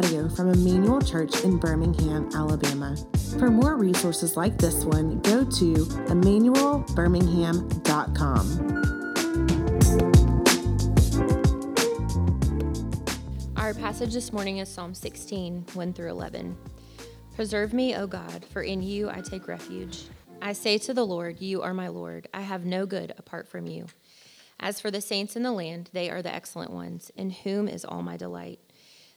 audio from Emmanuel Church in Birmingham, Alabama. For more resources like this one, go to emmanuelbirmingham.com. Our passage this morning is Psalm 16, 1 through 11. Preserve me, O God, for in you I take refuge. I say to the Lord, You are my Lord. I have no good apart from you. As for the saints in the land, they are the excellent ones, in whom is all my delight.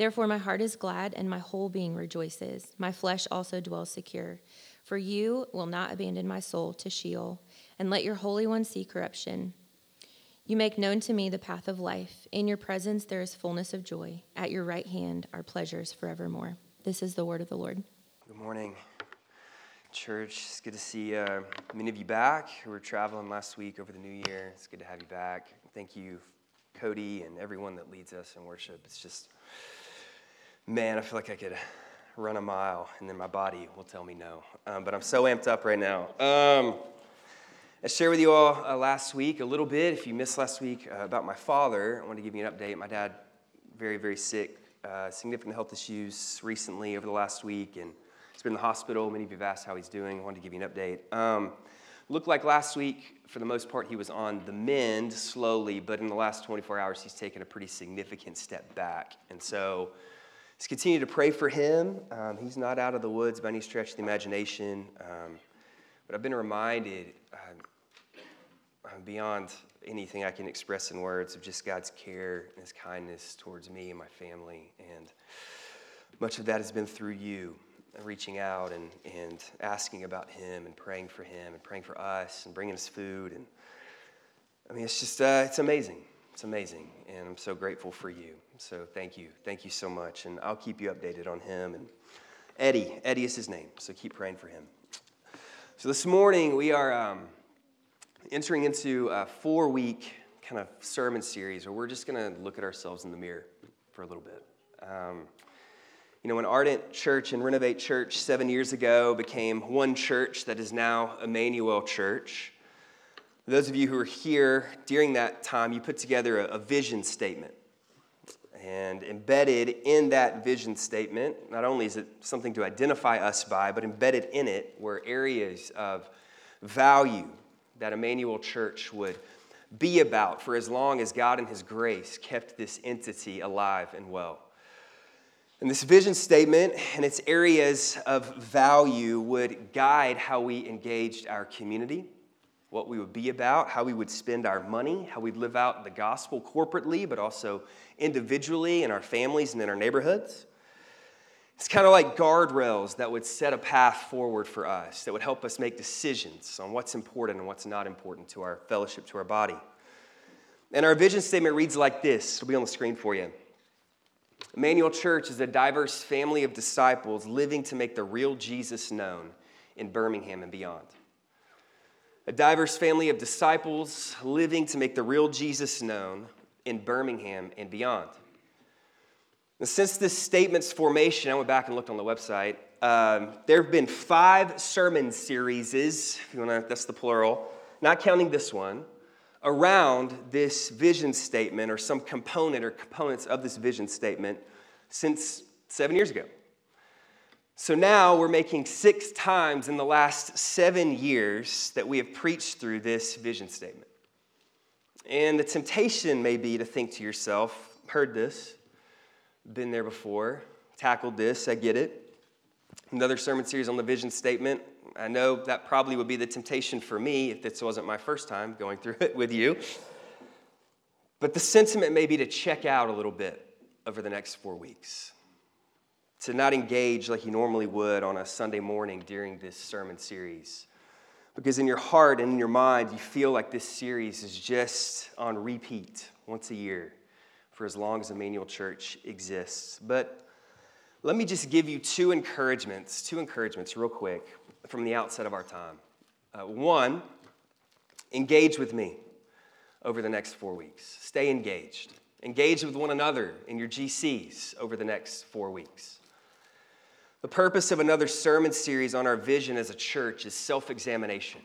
Therefore, my heart is glad, and my whole being rejoices. My flesh also dwells secure. For you will not abandon my soul to Sheol, and let your Holy One see corruption. You make known to me the path of life. In your presence there is fullness of joy. At your right hand are pleasures forevermore. This is the word of the Lord. Good morning. Church, it's good to see uh, many of you back who were traveling last week over the new year. It's good to have you back. Thank you, Cody, and everyone that leads us in worship. It's just, man, I feel like I could run a mile and then my body will tell me no. Um, but I'm so amped up right now. Um, I shared with you all uh, last week a little bit, if you missed last week, uh, about my father. I want to give you an update. My dad, very, very sick, uh, significant health issues recently over the last week, and He's been in the hospital. Many of you have asked how he's doing. I wanted to give you an update. Um, looked like last week, for the most part, he was on the mend slowly, but in the last 24 hours, he's taken a pretty significant step back. And so, let's continue to pray for him. Um, he's not out of the woods by any stretch of the imagination. Um, but I've been reminded, uh, beyond anything I can express in words, of just God's care and his kindness towards me and my family. And much of that has been through you reaching out and, and asking about him and praying for him and praying for us and bringing us food. And I mean, it's just, uh, it's amazing. It's amazing. And I'm so grateful for you. So thank you. Thank you so much. And I'll keep you updated on him. And Eddie, Eddie is his name. So keep praying for him. So this morning we are um, entering into a four week kind of sermon series where we're just going to look at ourselves in the mirror for a little bit. Um, you know, when Ardent Church and Renovate Church seven years ago became one church that is now Emmanuel Church, those of you who were here during that time, you put together a, a vision statement. And embedded in that vision statement, not only is it something to identify us by, but embedded in it were areas of value that Emmanuel Church would be about for as long as God and His grace kept this entity alive and well. And this vision statement and its areas of value would guide how we engaged our community, what we would be about, how we would spend our money, how we'd live out the gospel corporately, but also individually in our families and in our neighborhoods. It's kind of like guardrails that would set a path forward for us, that would help us make decisions on what's important and what's not important to our fellowship, to our body. And our vision statement reads like this it'll be on the screen for you. Emmanuel Church is a diverse family of disciples living to make the real Jesus known in Birmingham and beyond. A diverse family of disciples living to make the real Jesus known in Birmingham and beyond. And since this statement's formation, I went back and looked on the website. Um, there have been five sermon series, if you want to, that's the plural, not counting this one, around this vision statement or some component or components of this vision statement since seven years ago. So now we're making six times in the last seven years that we have preached through this vision statement. And the temptation may be to think to yourself, heard this, been there before, tackled this, I get it. Another sermon series on the vision statement. I know that probably would be the temptation for me if this wasn't my first time going through it with you. But the sentiment may be to check out a little bit over the next four weeks, to not engage like you normally would on a Sunday morning during this sermon series. Because in your heart and in your mind, you feel like this series is just on repeat once a year for as long as Emmanuel Church exists. But let me just give you two encouragements, two encouragements, real quick, from the outset of our time. Uh, one, engage with me over the next four weeks. Stay engaged. Engage with one another in your GCs over the next four weeks. The purpose of another sermon series on our vision as a church is self examination.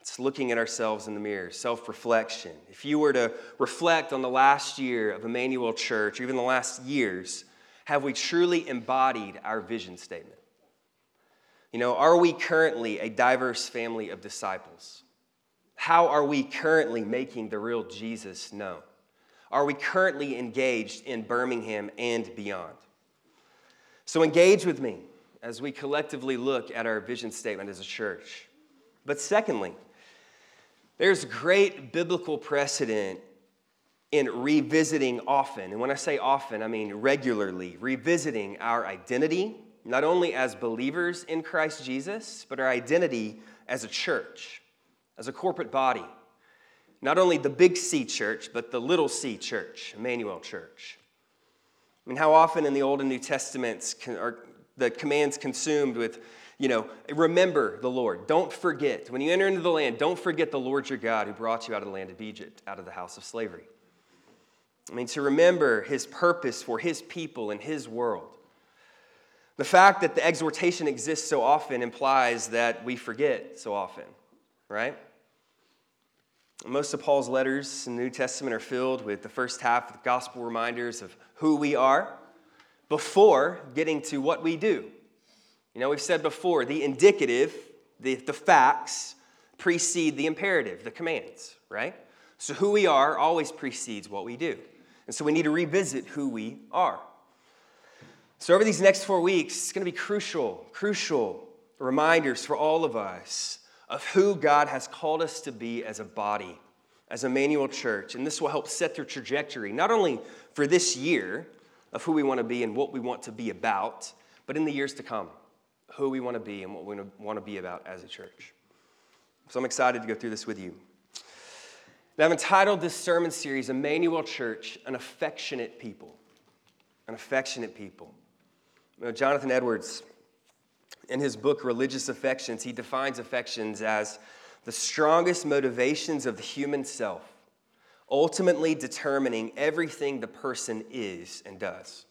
It's looking at ourselves in the mirror, self reflection. If you were to reflect on the last year of Emmanuel Church, or even the last years, have we truly embodied our vision statement? You know, are we currently a diverse family of disciples? How are we currently making the real Jesus known? Are we currently engaged in Birmingham and beyond? So engage with me as we collectively look at our vision statement as a church. But secondly, there's great biblical precedent in revisiting often. And when I say often, I mean regularly, revisiting our identity, not only as believers in Christ Jesus, but our identity as a church, as a corporate body. Not only the big C church, but the little c church, Emmanuel Church. I mean, how often in the Old and New Testaments are the commands consumed with, you know, remember the Lord. Don't forget. When you enter into the land, don't forget the Lord your God who brought you out of the land of Egypt, out of the house of slavery. I mean, to remember his purpose for his people and his world. The fact that the exhortation exists so often implies that we forget so often, right? Most of Paul's letters in the New Testament are filled with the first half of gospel reminders of who we are before getting to what we do. You know, we've said before the indicative, the, the facts precede the imperative, the commands, right? So who we are always precedes what we do. And so we need to revisit who we are. So, over these next four weeks, it's going to be crucial, crucial reminders for all of us of who God has called us to be as a body, as Emmanuel Church. And this will help set their trajectory, not only for this year of who we want to be and what we want to be about, but in the years to come, who we want to be and what we want to be about as a church. So, I'm excited to go through this with you. Now, I've entitled this sermon series, Emmanuel Church, an affectionate people. An affectionate people. You know, Jonathan Edwards, in his book, Religious Affections, he defines affections as the strongest motivations of the human self, ultimately determining everything the person is and does.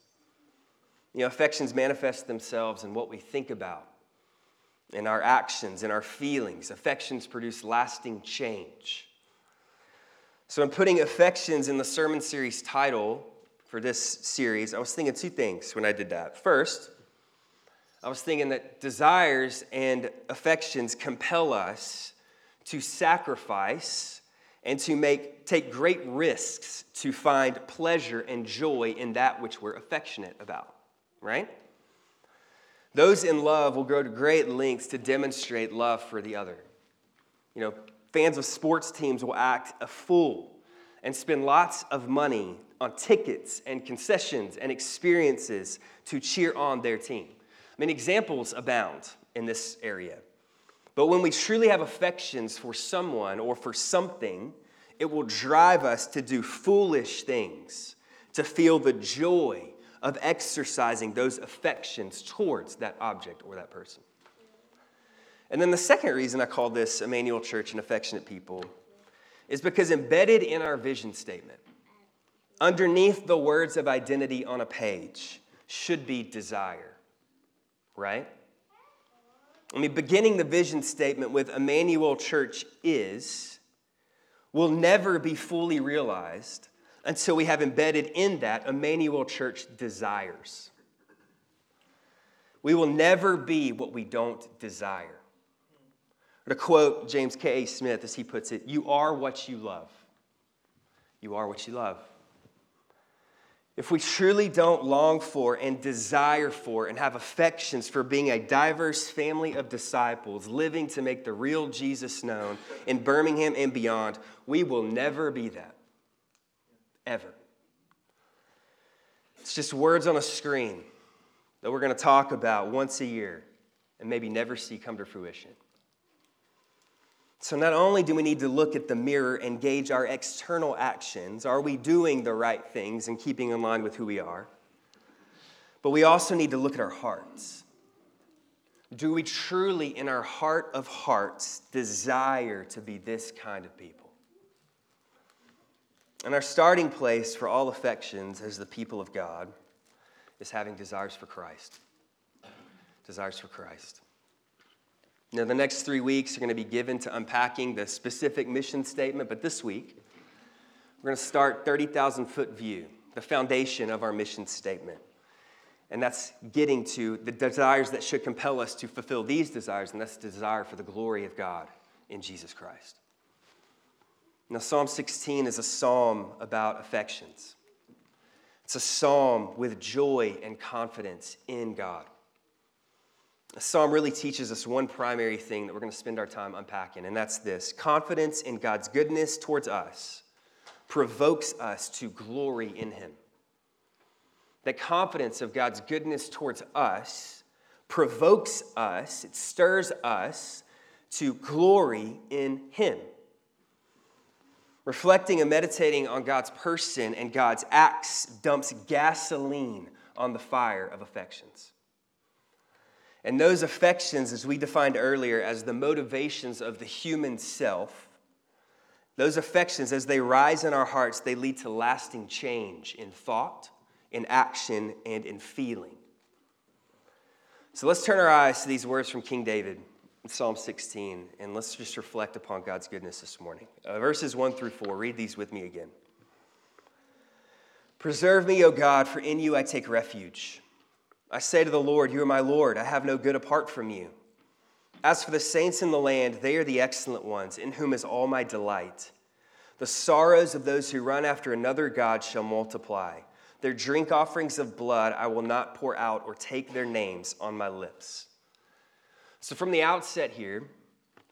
You know, affections manifest themselves in what we think about, in our actions, in our feelings. Affections produce lasting change. So, in putting affections in the sermon series title for this series, I was thinking two things when I did that. First, I was thinking that desires and affections compel us to sacrifice and to make, take great risks to find pleasure and joy in that which we're affectionate about, right? Those in love will go to great lengths to demonstrate love for the other. You know, Fans of sports teams will act a fool and spend lots of money on tickets and concessions and experiences to cheer on their team. I mean, examples abound in this area. But when we truly have affections for someone or for something, it will drive us to do foolish things, to feel the joy of exercising those affections towards that object or that person. And then the second reason I call this Emmanuel Church an affectionate people is because embedded in our vision statement, underneath the words of identity on a page, should be desire, right? I mean, beginning the vision statement with Emmanuel Church is will never be fully realized until we have embedded in that Emmanuel Church desires. We will never be what we don't desire. To quote James K. A. Smith as he puts it, you are what you love. You are what you love. If we truly don't long for and desire for and have affections for being a diverse family of disciples living to make the real Jesus known in Birmingham and beyond, we will never be that. Ever. It's just words on a screen that we're going to talk about once a year and maybe never see come to fruition. So, not only do we need to look at the mirror and gauge our external actions, are we doing the right things and keeping in line with who we are? But we also need to look at our hearts. Do we truly, in our heart of hearts, desire to be this kind of people? And our starting place for all affections as the people of God is having desires for Christ. Desires for Christ. Now, the next three weeks are going to be given to unpacking the specific mission statement, but this week, we're going to start 30,000 foot view, the foundation of our mission statement. And that's getting to the desires that should compel us to fulfill these desires, and that's the desire for the glory of God in Jesus Christ. Now, Psalm 16 is a psalm about affections. It's a psalm with joy and confidence in God. Psalm really teaches us one primary thing that we're going to spend our time unpacking, and that's this confidence in God's goodness towards us provokes us to glory in Him that confidence of God's goodness towards us provokes us, it stirs us to glory in Him. Reflecting and meditating on God's person and God's acts dumps gasoline on the fire of affections. And those affections, as we defined earlier, as the motivations of the human self, those affections, as they rise in our hearts, they lead to lasting change in thought, in action, and in feeling. So let's turn our eyes to these words from King David in Psalm 16, and let's just reflect upon God's goodness this morning. Uh, verses 1 through 4, read these with me again. Preserve me, O God, for in you I take refuge. I say to the Lord, You are my Lord, I have no good apart from you. As for the saints in the land, they are the excellent ones, in whom is all my delight. The sorrows of those who run after another God shall multiply. Their drink offerings of blood I will not pour out or take their names on my lips. So, from the outset here,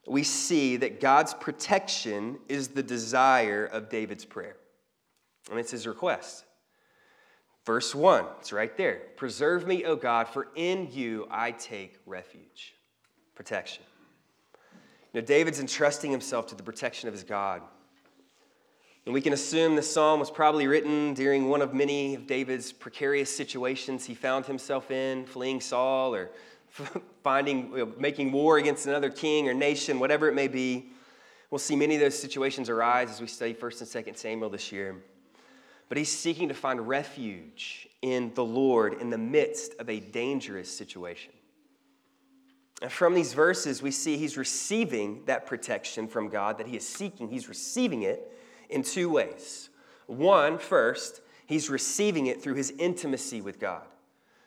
we see that God's protection is the desire of David's prayer. And it's his request. Verse 1, it's right there. Preserve me, O God, for in you I take refuge. Protection. You know, David's entrusting himself to the protection of his God. And we can assume this psalm was probably written during one of many of David's precarious situations he found himself in, fleeing Saul or finding, you know, making war against another king or nation, whatever it may be. We'll see many of those situations arise as we study 1st and 2nd Samuel this year. But he's seeking to find refuge in the Lord in the midst of a dangerous situation. And from these verses, we see he's receiving that protection from God that he is seeking. He's receiving it in two ways. One, first, he's receiving it through his intimacy with God.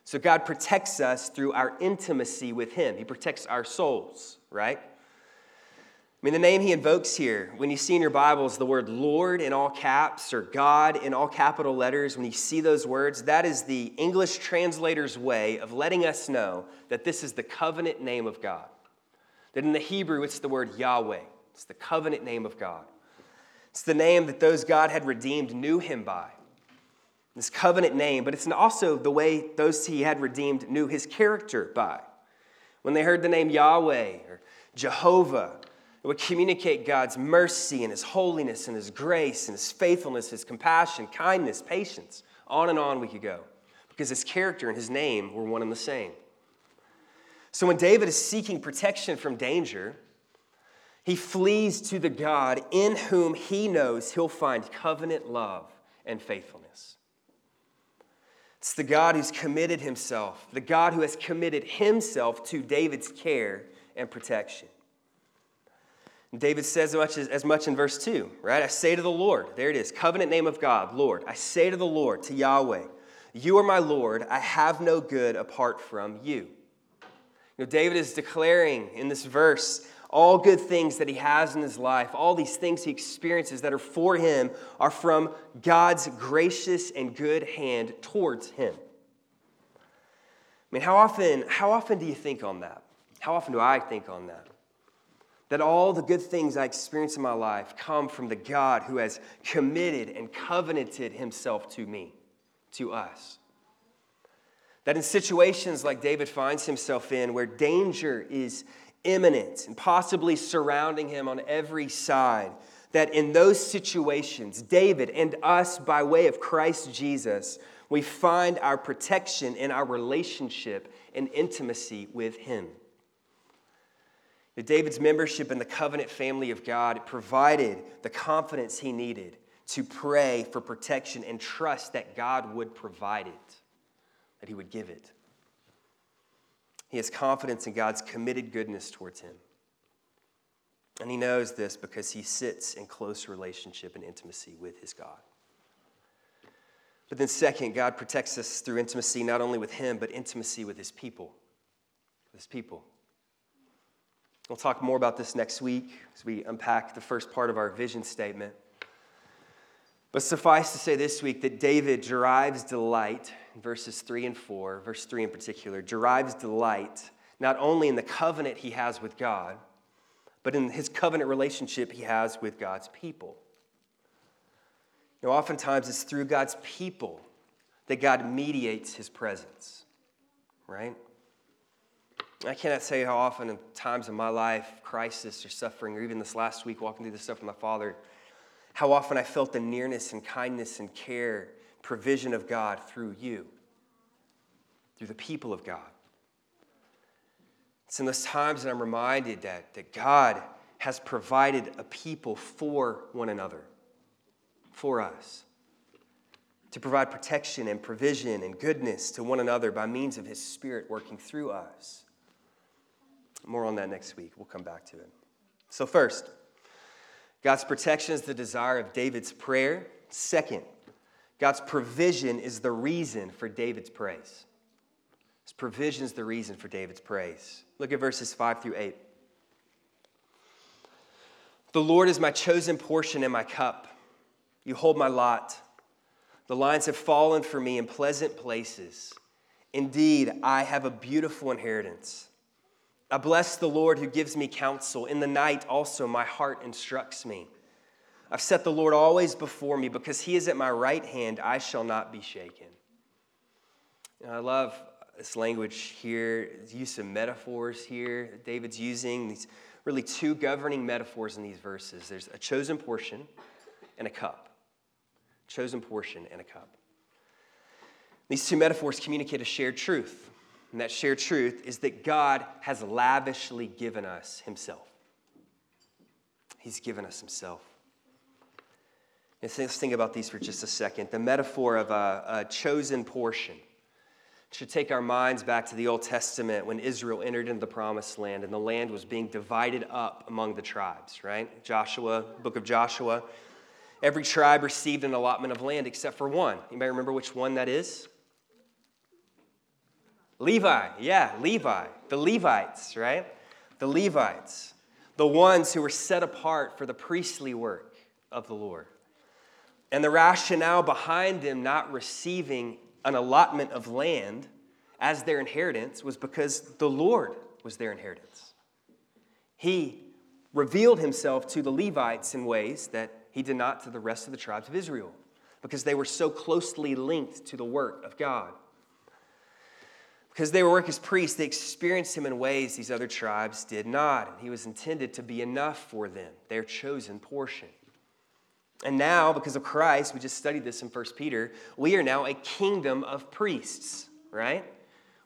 So God protects us through our intimacy with him. He protects our souls, right? I mean, the name he invokes here, when you see in your Bibles the word Lord in all caps or God in all capital letters, when you see those words, that is the English translator's way of letting us know that this is the covenant name of God. That in the Hebrew, it's the word Yahweh, it's the covenant name of God. It's the name that those God had redeemed knew him by. This covenant name, but it's also the way those he had redeemed knew his character by. When they heard the name Yahweh or Jehovah, would communicate God's mercy and his holiness and his grace and his faithfulness, his compassion, kindness, patience. On and on we could go because his character and his name were one and the same. So when David is seeking protection from danger, he flees to the God in whom he knows he'll find covenant love and faithfulness. It's the God who's committed himself, the God who has committed himself to David's care and protection. David says as much, as, as much in verse 2, right? I say to the Lord, there it is, covenant name of God, Lord. I say to the Lord, to Yahweh, You are my Lord, I have no good apart from you. You know, David is declaring in this verse all good things that he has in his life, all these things he experiences that are for him, are from God's gracious and good hand towards him. I mean, how often, how often do you think on that? How often do I think on that? That all the good things I experience in my life come from the God who has committed and covenanted himself to me, to us. That in situations like David finds himself in, where danger is imminent and possibly surrounding him on every side. That in those situations, David and us, by way of Christ Jesus, We find our protection in our relationship and intimacy with Him. David's membership in the covenant family of God provided the confidence he needed to pray for protection and trust that God would provide it, that He would give it. He has confidence in God's committed goodness towards him. And he knows this because he sits in close relationship and intimacy with his God. But then, second, God protects us through intimacy not only with him, but intimacy with his people. His people. We'll talk more about this next week as we unpack the first part of our vision statement. But suffice to say this week that David derives delight verses 3 and 4, verse 3 in particular, derives delight not only in the covenant he has with God, but in his covenant relationship he has with God's people. You know, oftentimes it's through God's people that God mediates his presence, right? I cannot say how often in times of my life, crisis or suffering, or even this last week walking through this stuff with my father, how often I felt the nearness and kindness and care, provision of God through you, through the people of God. It's in those times that I'm reminded that, that God has provided a people for one another, for us, to provide protection and provision and goodness to one another by means of His Spirit working through us. More on that next week. We'll come back to it. So, first, God's protection is the desire of David's prayer. Second, God's provision is the reason for David's praise. His provision is the reason for David's praise. Look at verses 5 through 8. The Lord is my chosen portion and my cup. You hold my lot. The lines have fallen for me in pleasant places. Indeed, I have a beautiful inheritance. I bless the Lord who gives me counsel. In the night also my heart instructs me. I've set the Lord always before me because he is at my right hand, I shall not be shaken. And I love this language here, use of metaphors here. David's using these really two governing metaphors in these verses there's a chosen portion and a cup. Chosen portion and a cup. These two metaphors communicate a shared truth. And that shared truth is that God has lavishly given us Himself. He's given us Himself. Let's think about these for just a second. The metaphor of a, a chosen portion should take our minds back to the Old Testament when Israel entered into the promised land and the land was being divided up among the tribes, right? Joshua, book of Joshua. Every tribe received an allotment of land except for one. Anybody remember which one that is? Levi, yeah, Levi. The Levites, right? The Levites. The ones who were set apart for the priestly work of the Lord. And the rationale behind them not receiving an allotment of land as their inheritance was because the Lord was their inheritance. He revealed himself to the Levites in ways that he did not to the rest of the tribes of Israel because they were so closely linked to the work of God. Because they were work as priests, they experienced him in ways these other tribes did not. And he was intended to be enough for them, their chosen portion. And now, because of Christ, we just studied this in 1 Peter, we are now a kingdom of priests, right?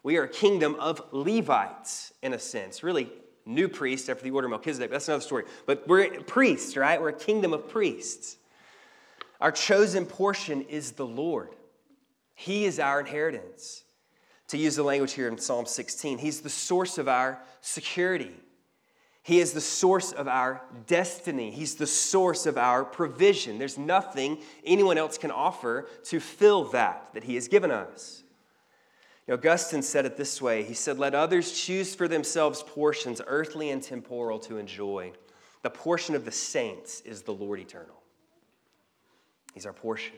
We are a kingdom of Levites, in a sense. Really, new priests after the order of Melchizedek. That's another story. But we're priests, right? We're a kingdom of priests. Our chosen portion is the Lord, He is our inheritance to use the language here in Psalm 16. He's the source of our security. He is the source of our destiny. He's the source of our provision. There's nothing anyone else can offer to fill that that He has given us. You know, Augustine said it this way He said, Let others choose for themselves portions, earthly and temporal, to enjoy. The portion of the saints is the Lord eternal. He's our portion.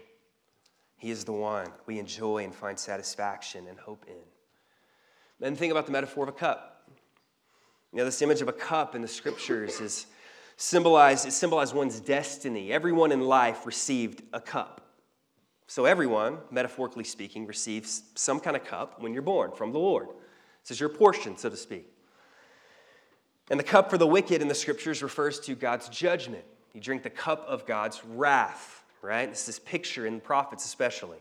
He is the one we enjoy and find satisfaction and hope in. Then think about the metaphor of a cup. You know, this image of a cup in the scriptures is symbolized, it symbolized one's destiny. Everyone in life received a cup. So everyone, metaphorically speaking, receives some kind of cup when you're born from the Lord. This is your portion, so to speak. And the cup for the wicked in the scriptures refers to God's judgment. You drink the cup of God's wrath right? This is picture in the prophets, especially.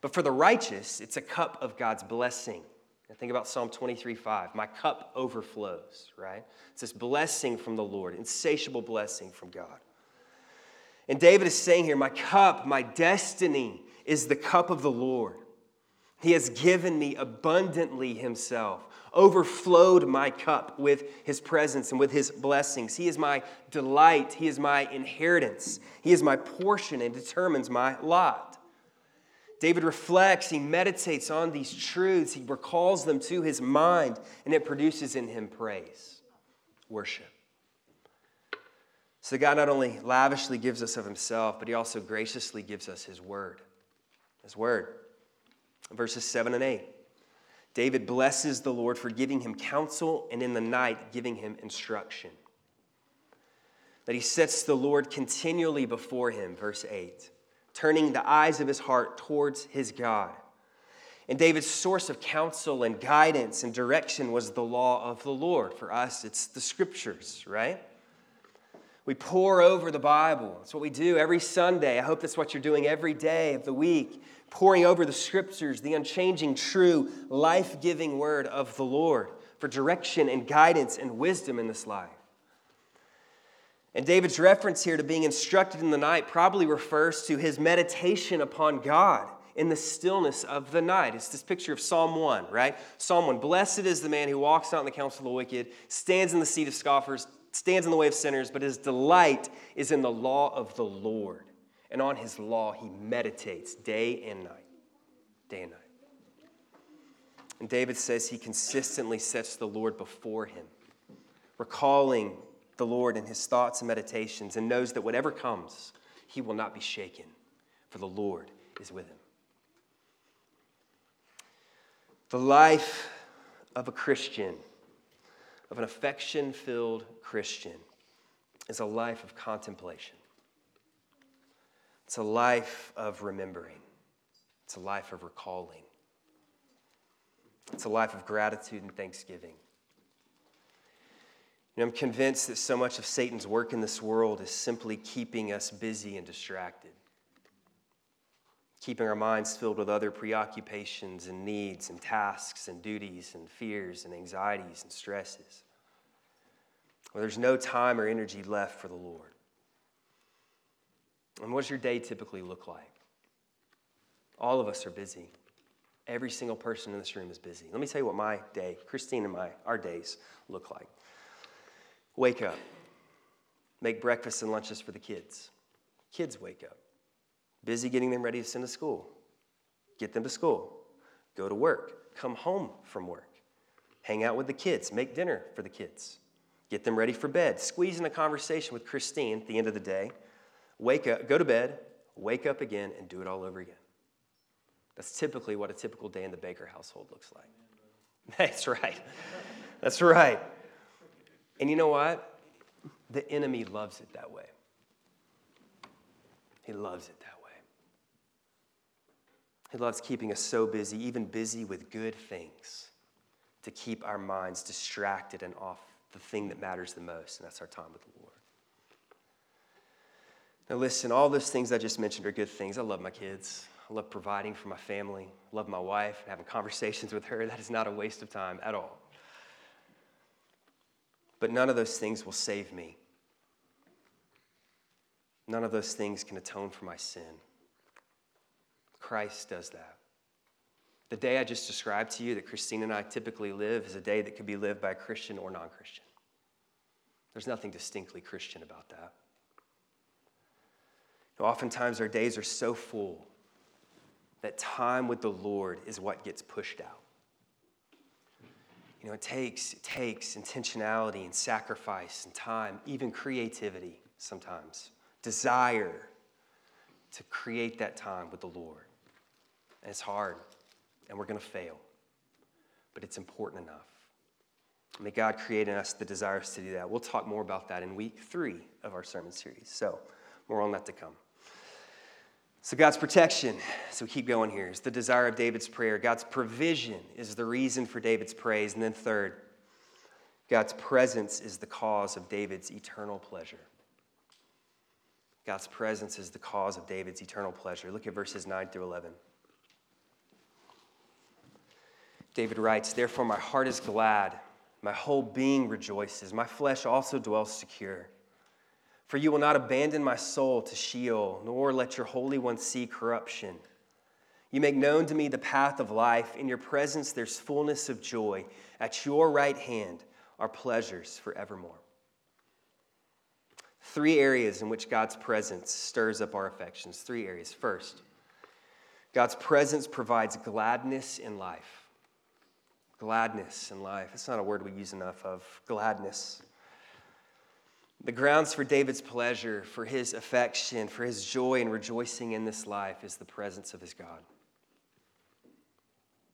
But for the righteous, it's a cup of God's blessing. And think about Psalm 23 5. My cup overflows, right? It's this blessing from the Lord, insatiable blessing from God. And David is saying here, My cup, my destiny is the cup of the Lord. He has given me abundantly himself, overflowed my cup with his presence and with his blessings. He is my delight, he is my inheritance, he is my portion and determines my lot. David reflects, he meditates on these truths, he recalls them to his mind, and it produces in him praise, worship. So, God not only lavishly gives us of himself, but he also graciously gives us his word. His word. Verses 7 and 8. David blesses the Lord for giving him counsel and in the night giving him instruction. That he sets the Lord continually before him, verse 8, turning the eyes of his heart towards his God. And David's source of counsel and guidance and direction was the law of the Lord. For us, it's the scriptures, right? We pore over the Bible. That's what we do every Sunday. I hope that's what you're doing every day of the week, poring over the scriptures, the unchanging, true, life giving word of the Lord for direction and guidance and wisdom in this life. And David's reference here to being instructed in the night probably refers to his meditation upon God in the stillness of the night. It's this picture of Psalm 1, right? Psalm 1 Blessed is the man who walks not in the counsel of the wicked, stands in the seat of scoffers, stands in the way of sinners, but his delight is in the law of the Lord. And on his law he meditates day and night. Day and night. And David says he consistently sets the Lord before him, recalling the Lord in his thoughts and meditations, and knows that whatever comes, he will not be shaken, for the Lord is with him. The life of a Christian of an affection filled Christian is a life of contemplation. It's a life of remembering. It's a life of recalling. It's a life of gratitude and thanksgiving. You know, I'm convinced that so much of Satan's work in this world is simply keeping us busy and distracted, keeping our minds filled with other preoccupations and needs and tasks and duties and fears and anxieties and stresses where there's no time or energy left for the Lord. And what does your day typically look like? All of us are busy. Every single person in this room is busy. Let me tell you what my day, Christine and my, our days look like. Wake up, make breakfast and lunches for the kids. Kids wake up, busy getting them ready to send to school, get them to school, go to work, come home from work, hang out with the kids, make dinner for the kids, get them ready for bed, squeeze in a conversation with Christine at the end of the day, wake up, go to bed, wake up again, and do it all over again. That's typically what a typical day in the Baker household looks like. That's right. That's right. And you know what? The enemy loves it that way. He loves it that way. He loves keeping us so busy, even busy with good things, to keep our minds distracted and off the thing that matters the most, and that's our time with the Lord. Now, listen, all those things I just mentioned are good things. I love my kids. I love providing for my family. I love my wife, having conversations with her. That is not a waste of time at all. But none of those things will save me. None of those things can atone for my sin. Christ does that. The day I just described to you that Christine and I typically live is a day that could be lived by a Christian or non Christian. There's nothing distinctly Christian about that. Oftentimes, our days are so full that time with the Lord is what gets pushed out. You know, it takes, it takes intentionality and sacrifice and time, even creativity sometimes, desire to create that time with the Lord. And it's hard and we're going to fail. But it's important enough. May God create in us the desires to do that. We'll talk more about that in week three of our sermon series. So, more on that to come. So, God's protection, so we keep going here, is the desire of David's prayer. God's provision is the reason for David's praise. And then, third, God's presence is the cause of David's eternal pleasure. God's presence is the cause of David's eternal pleasure. Look at verses 9 through 11. David writes, Therefore, my heart is glad, my whole being rejoices, my flesh also dwells secure. For you will not abandon my soul to Sheol, nor let your Holy One see corruption. You make known to me the path of life. In your presence there's fullness of joy. At your right hand are pleasures forevermore. Three areas in which God's presence stirs up our affections. Three areas. First, God's presence provides gladness in life. Gladness in life. It's not a word we use enough of. Gladness. The grounds for David's pleasure, for his affection, for his joy and rejoicing in this life is the presence of his God.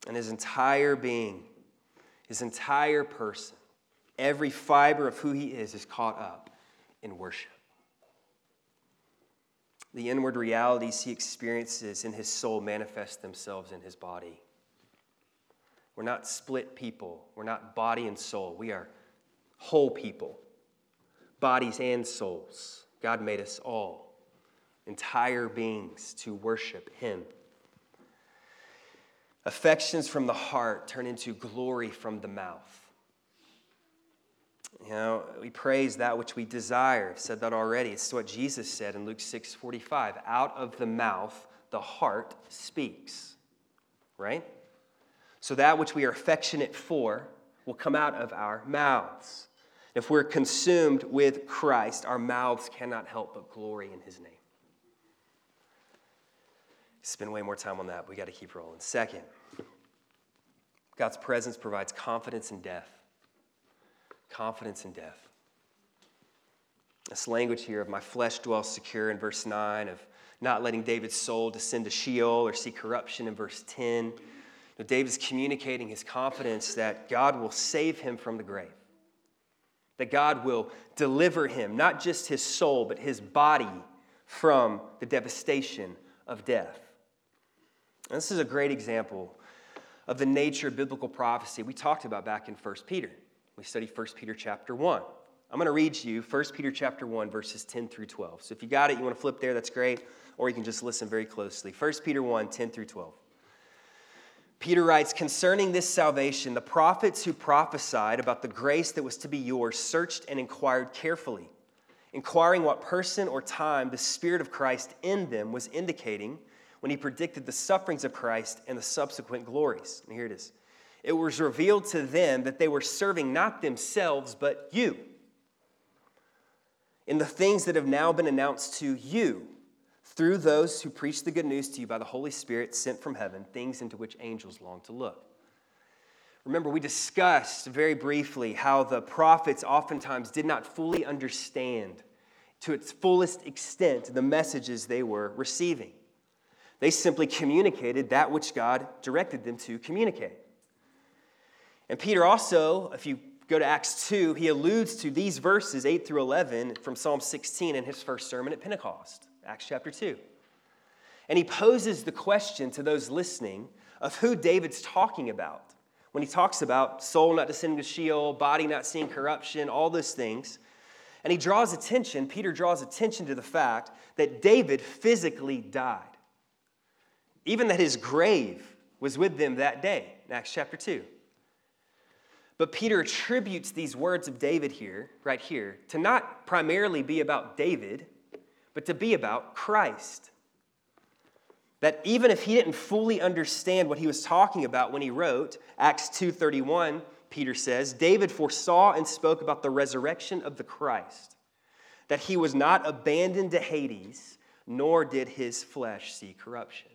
And his entire being, his entire person, every fiber of who he is, is caught up in worship. The inward realities he experiences in his soul manifest themselves in his body. We're not split people. We're not body and soul. We are whole people, bodies and souls. God made us all, entire beings, to worship Him. Affections from the heart turn into glory from the mouth. You know, we praise that which we desire. I've said that already. It's what Jesus said in Luke 6 45. Out of the mouth, the heart speaks. Right? So that which we are affectionate for will come out of our mouths. If we're consumed with Christ, our mouths cannot help but glory in his name. Spend way more time on that. We got to keep rolling. Second, God's presence provides confidence in death. Confidence in death. This language here of my flesh dwells secure in verse 9, of not letting David's soul descend to Sheol or see corruption in verse 10 David's communicating his confidence that God will save him from the grave, that God will deliver him, not just his soul, but his body from the devastation of death. And this is a great example of the nature of biblical prophecy we talked about back in 1 Peter. We studied 1 Peter chapter 1. I'm going to read you 1 Peter chapter 1 verses 10 through 12. So if you got it, you want to flip there, that's great, or you can just listen very closely. 1 Peter 1 10 through 12. Peter writes, Concerning this salvation, the prophets who prophesied about the grace that was to be yours searched and inquired carefully, inquiring what person or time the Spirit of Christ in them was indicating when he predicted the sufferings of Christ and the subsequent glories. And here it is. It was revealed to them that they were serving not themselves, but you, in the things that have now been announced to you through those who preach the good news to you by the Holy Spirit sent from heaven, things into which angels long to look. Remember, we discussed very briefly how the prophets oftentimes did not fully understand to its fullest extent the messages they were receiving. They simply communicated that which God directed them to communicate. And Peter also, if you go to Acts 2, he alludes to these verses 8 through 11 from Psalm 16 in his first sermon at Pentecost. Acts chapter 2. And he poses the question to those listening of who David's talking about when he talks about soul not descending to Sheol, body not seeing corruption, all those things. And he draws attention, Peter draws attention to the fact that David physically died. Even that his grave was with them that day, in Acts chapter 2. But Peter attributes these words of David here, right here, to not primarily be about David, but to be about Christ. That even if he didn't fully understand what he was talking about when he wrote Acts 2:31, Peter says, David foresaw and spoke about the resurrection of the Christ, that he was not abandoned to Hades, nor did his flesh see corruption.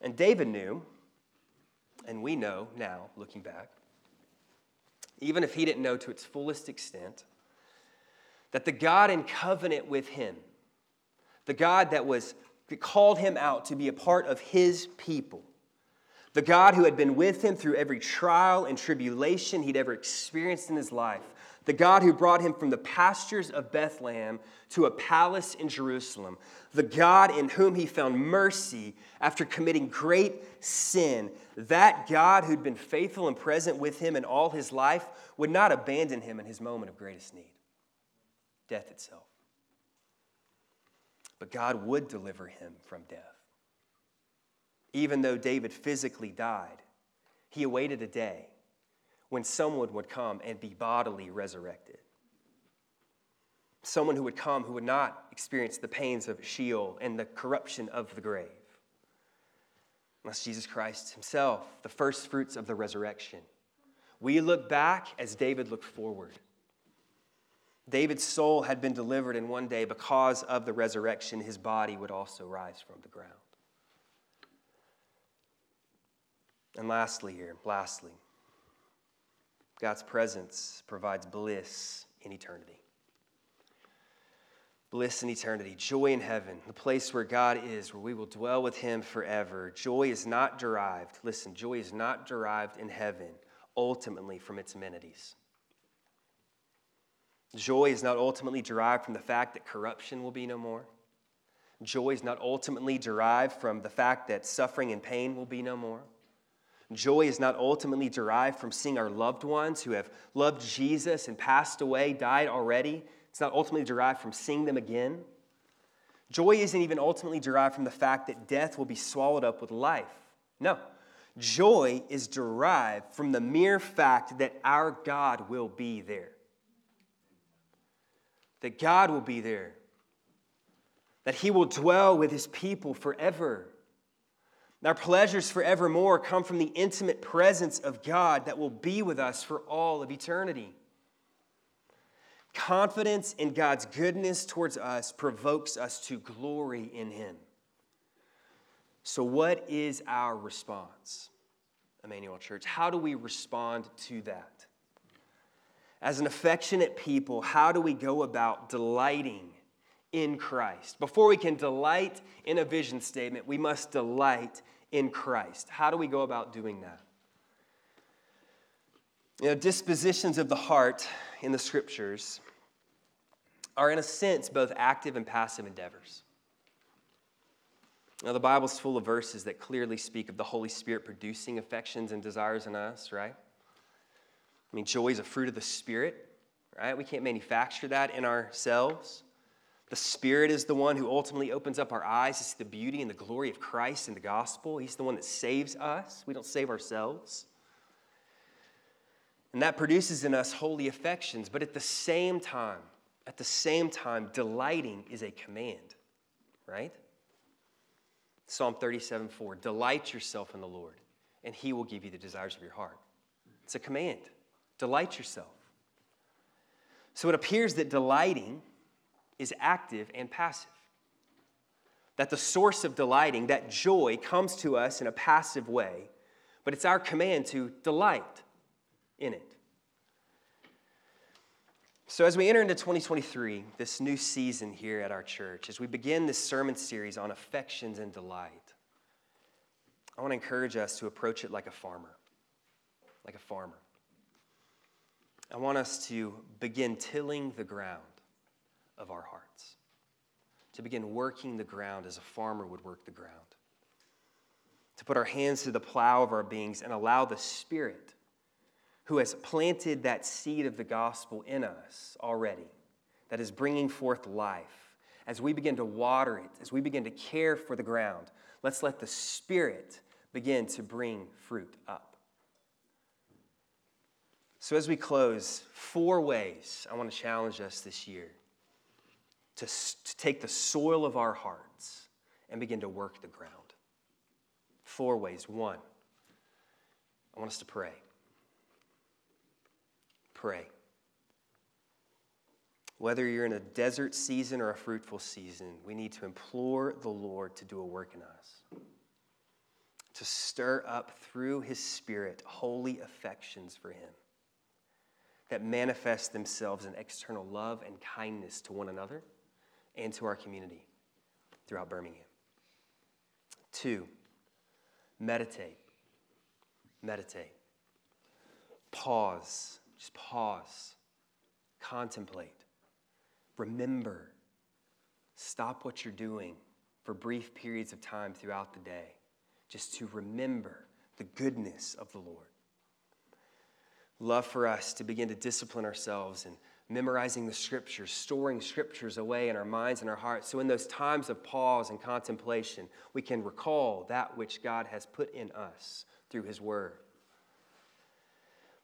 And David knew, and we know now, looking back, even if he didn't know to its fullest extent, that the God in covenant with him, the God that was that called him out to be a part of his people, the God who had been with him through every trial and tribulation he'd ever experienced in his life, the God who brought him from the pastures of Bethlehem to a palace in Jerusalem, the God in whom he found mercy after committing great sin, that God who'd been faithful and present with him in all his life would not abandon him in his moment of greatest need death itself. But God would deliver him from death. even though David physically died, he awaited a day when someone would come and be bodily resurrected. Someone who would come who would not experience the pains of Sheol and the corruption of the grave. Unless Jesus Christ himself, the first fruits of the resurrection. We look back as David looked forward. David's soul had been delivered, and one day, because of the resurrection, his body would also rise from the ground. And lastly, here, lastly, God's presence provides bliss in eternity. Bliss in eternity, joy in heaven, the place where God is, where we will dwell with Him forever. Joy is not derived, listen, joy is not derived in heaven ultimately from its amenities. Joy is not ultimately derived from the fact that corruption will be no more. Joy is not ultimately derived from the fact that suffering and pain will be no more. Joy is not ultimately derived from seeing our loved ones who have loved Jesus and passed away, died already. It's not ultimately derived from seeing them again. Joy isn't even ultimately derived from the fact that death will be swallowed up with life. No. Joy is derived from the mere fact that our God will be there. That God will be there. That He will dwell with His people forever. Our pleasures forevermore come from the intimate presence of God that will be with us for all of eternity. Confidence in God's goodness towards us provokes us to glory in Him. So, what is our response, Emmanuel Church? How do we respond to that? As an affectionate people, how do we go about delighting in Christ? Before we can delight in a vision statement, we must delight in Christ. How do we go about doing that? You know, dispositions of the heart in the scriptures are, in a sense, both active and passive endeavors. Now, the Bible's full of verses that clearly speak of the Holy Spirit producing affections and desires in us, right? I mean, joy is a fruit of the Spirit, right? We can't manufacture that in ourselves. The Spirit is the one who ultimately opens up our eyes to see the beauty and the glory of Christ in the gospel. He's the one that saves us. We don't save ourselves. And that produces in us holy affections. But at the same time, at the same time, delighting is a command, right? Psalm 37 4 Delight yourself in the Lord, and he will give you the desires of your heart. It's a command. Delight yourself. So it appears that delighting is active and passive. That the source of delighting, that joy, comes to us in a passive way, but it's our command to delight in it. So, as we enter into 2023, this new season here at our church, as we begin this sermon series on affections and delight, I want to encourage us to approach it like a farmer. Like a farmer. I want us to begin tilling the ground of our hearts, to begin working the ground as a farmer would work the ground, to put our hands to the plow of our beings and allow the Spirit who has planted that seed of the gospel in us already, that is bringing forth life, as we begin to water it, as we begin to care for the ground, let's let the Spirit begin to bring fruit up. So, as we close, four ways I want to challenge us this year to, to take the soil of our hearts and begin to work the ground. Four ways. One, I want us to pray. Pray. Whether you're in a desert season or a fruitful season, we need to implore the Lord to do a work in us, to stir up through His Spirit holy affections for Him that manifest themselves in external love and kindness to one another and to our community throughout Birmingham. Two, meditate. Meditate. Pause. Just pause. Contemplate. Remember. Stop what you're doing for brief periods of time throughout the day, just to remember the goodness of the Lord. Love for us to begin to discipline ourselves and memorizing the scriptures, storing scriptures away in our minds and our hearts. So, in those times of pause and contemplation, we can recall that which God has put in us through His Word.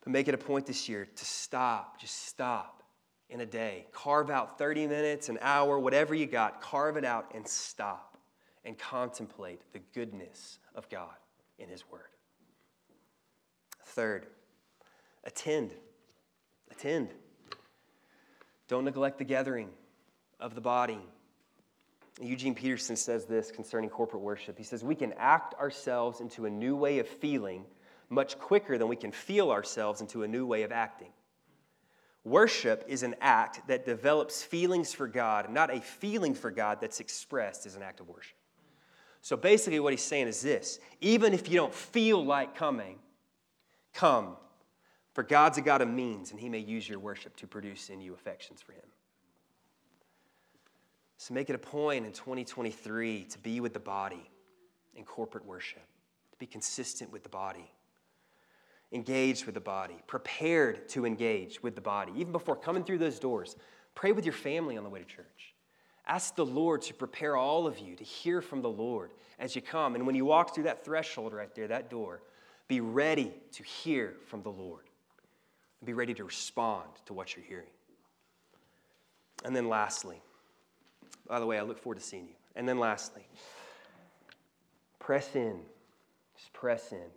But make it a point this year to stop, just stop in a day. Carve out 30 minutes, an hour, whatever you got, carve it out and stop and contemplate the goodness of God in His Word. Third, attend. Attend. Don't neglect the gathering of the body. Eugene Peterson says this concerning corporate worship. He says, We can act ourselves into a new way of feeling much quicker than we can feel ourselves into a new way of acting. Worship is an act that develops feelings for God, not a feeling for God that's expressed as an act of worship. So basically, what he's saying is this even if you don't feel like coming, come for God's a God of means, and He may use your worship to produce in you affections for Him. So make it a point in 2023 to be with the body in corporate worship, to be consistent with the body, engaged with the body, prepared to engage with the body. Even before coming through those doors, pray with your family on the way to church. Ask the Lord to prepare all of you to hear from the Lord as you come. And when you walk through that threshold right there, that door, be ready to hear from the Lord and be ready to respond to what you're hearing. And then, lastly, by the way, I look forward to seeing you. And then, lastly, press in. Just press in.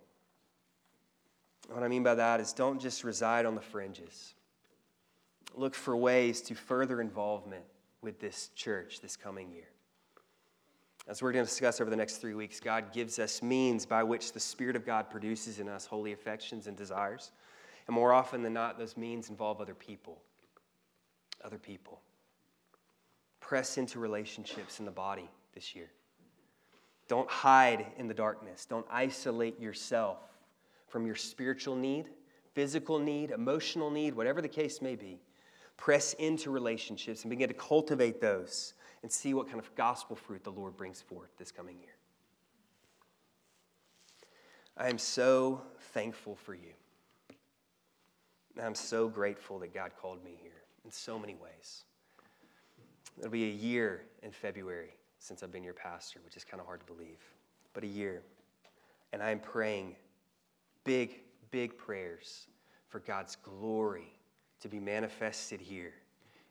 What I mean by that is don't just reside on the fringes. Look for ways to further involvement with this church this coming year. As we're going to discuss over the next three weeks, God gives us means by which the Spirit of God produces in us holy affections and desires. And more often than not, those means involve other people. Other people. Press into relationships in the body this year. Don't hide in the darkness. Don't isolate yourself from your spiritual need, physical need, emotional need, whatever the case may be. Press into relationships and begin to cultivate those and see what kind of gospel fruit the Lord brings forth this coming year. I am so thankful for you. And I'm so grateful that God called me here in so many ways. It'll be a year in February since I've been your pastor, which is kind of hard to believe, but a year. And I'm praying big, big prayers for God's glory to be manifested here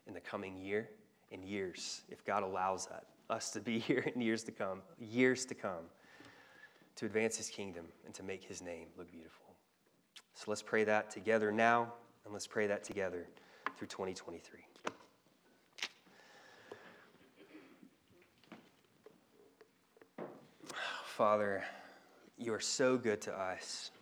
in the coming year and years, if God allows that, us to be here in years to come, years to come, to advance his kingdom and to make his name look beautiful. So let's pray that together now, and let's pray that together through 2023. Father, you are so good to us.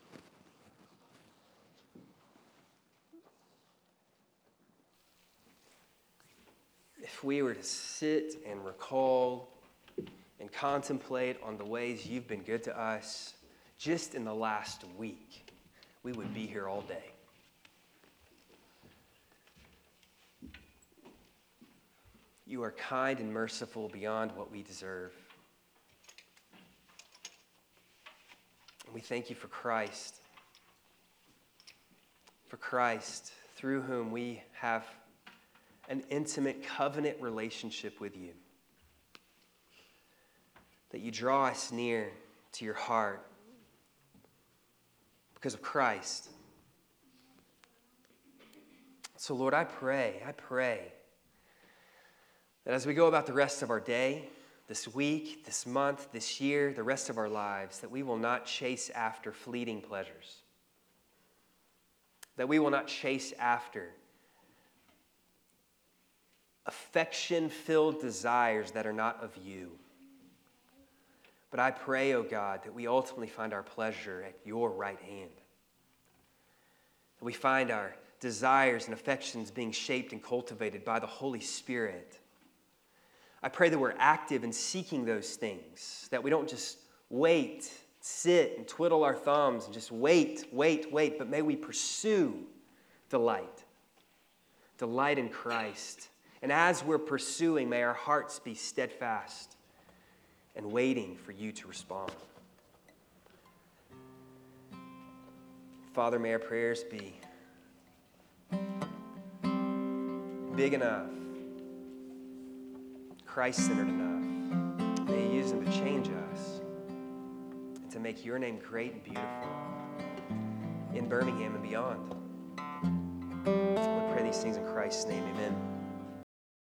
If we were to sit and recall and contemplate on the ways you've been good to us just in the last week, we would be here all day. You are kind and merciful beyond what we deserve. And we thank you for Christ. For Christ, through whom we have an intimate covenant relationship with you. That you draw us near to your heart because of Christ. So, Lord, I pray, I pray that as we go about the rest of our day, this week, this month, this year, the rest of our lives, that we will not chase after fleeting pleasures. That we will not chase after affection filled desires that are not of you. But I pray, O oh God, that we ultimately find our pleasure at your right hand. That we find our desires and affections being shaped and cultivated by the Holy Spirit. I pray that we're active in seeking those things, that we don't just wait, sit, and twiddle our thumbs and just wait, wait, wait, but may we pursue delight. Delight in Christ. And as we're pursuing, may our hearts be steadfast and waiting for you to respond. Father, may our prayers be big enough, Christ centered enough. May you use them to change us and to make your name great and beautiful in Birmingham and beyond. We pray these things in Christ's name. Amen.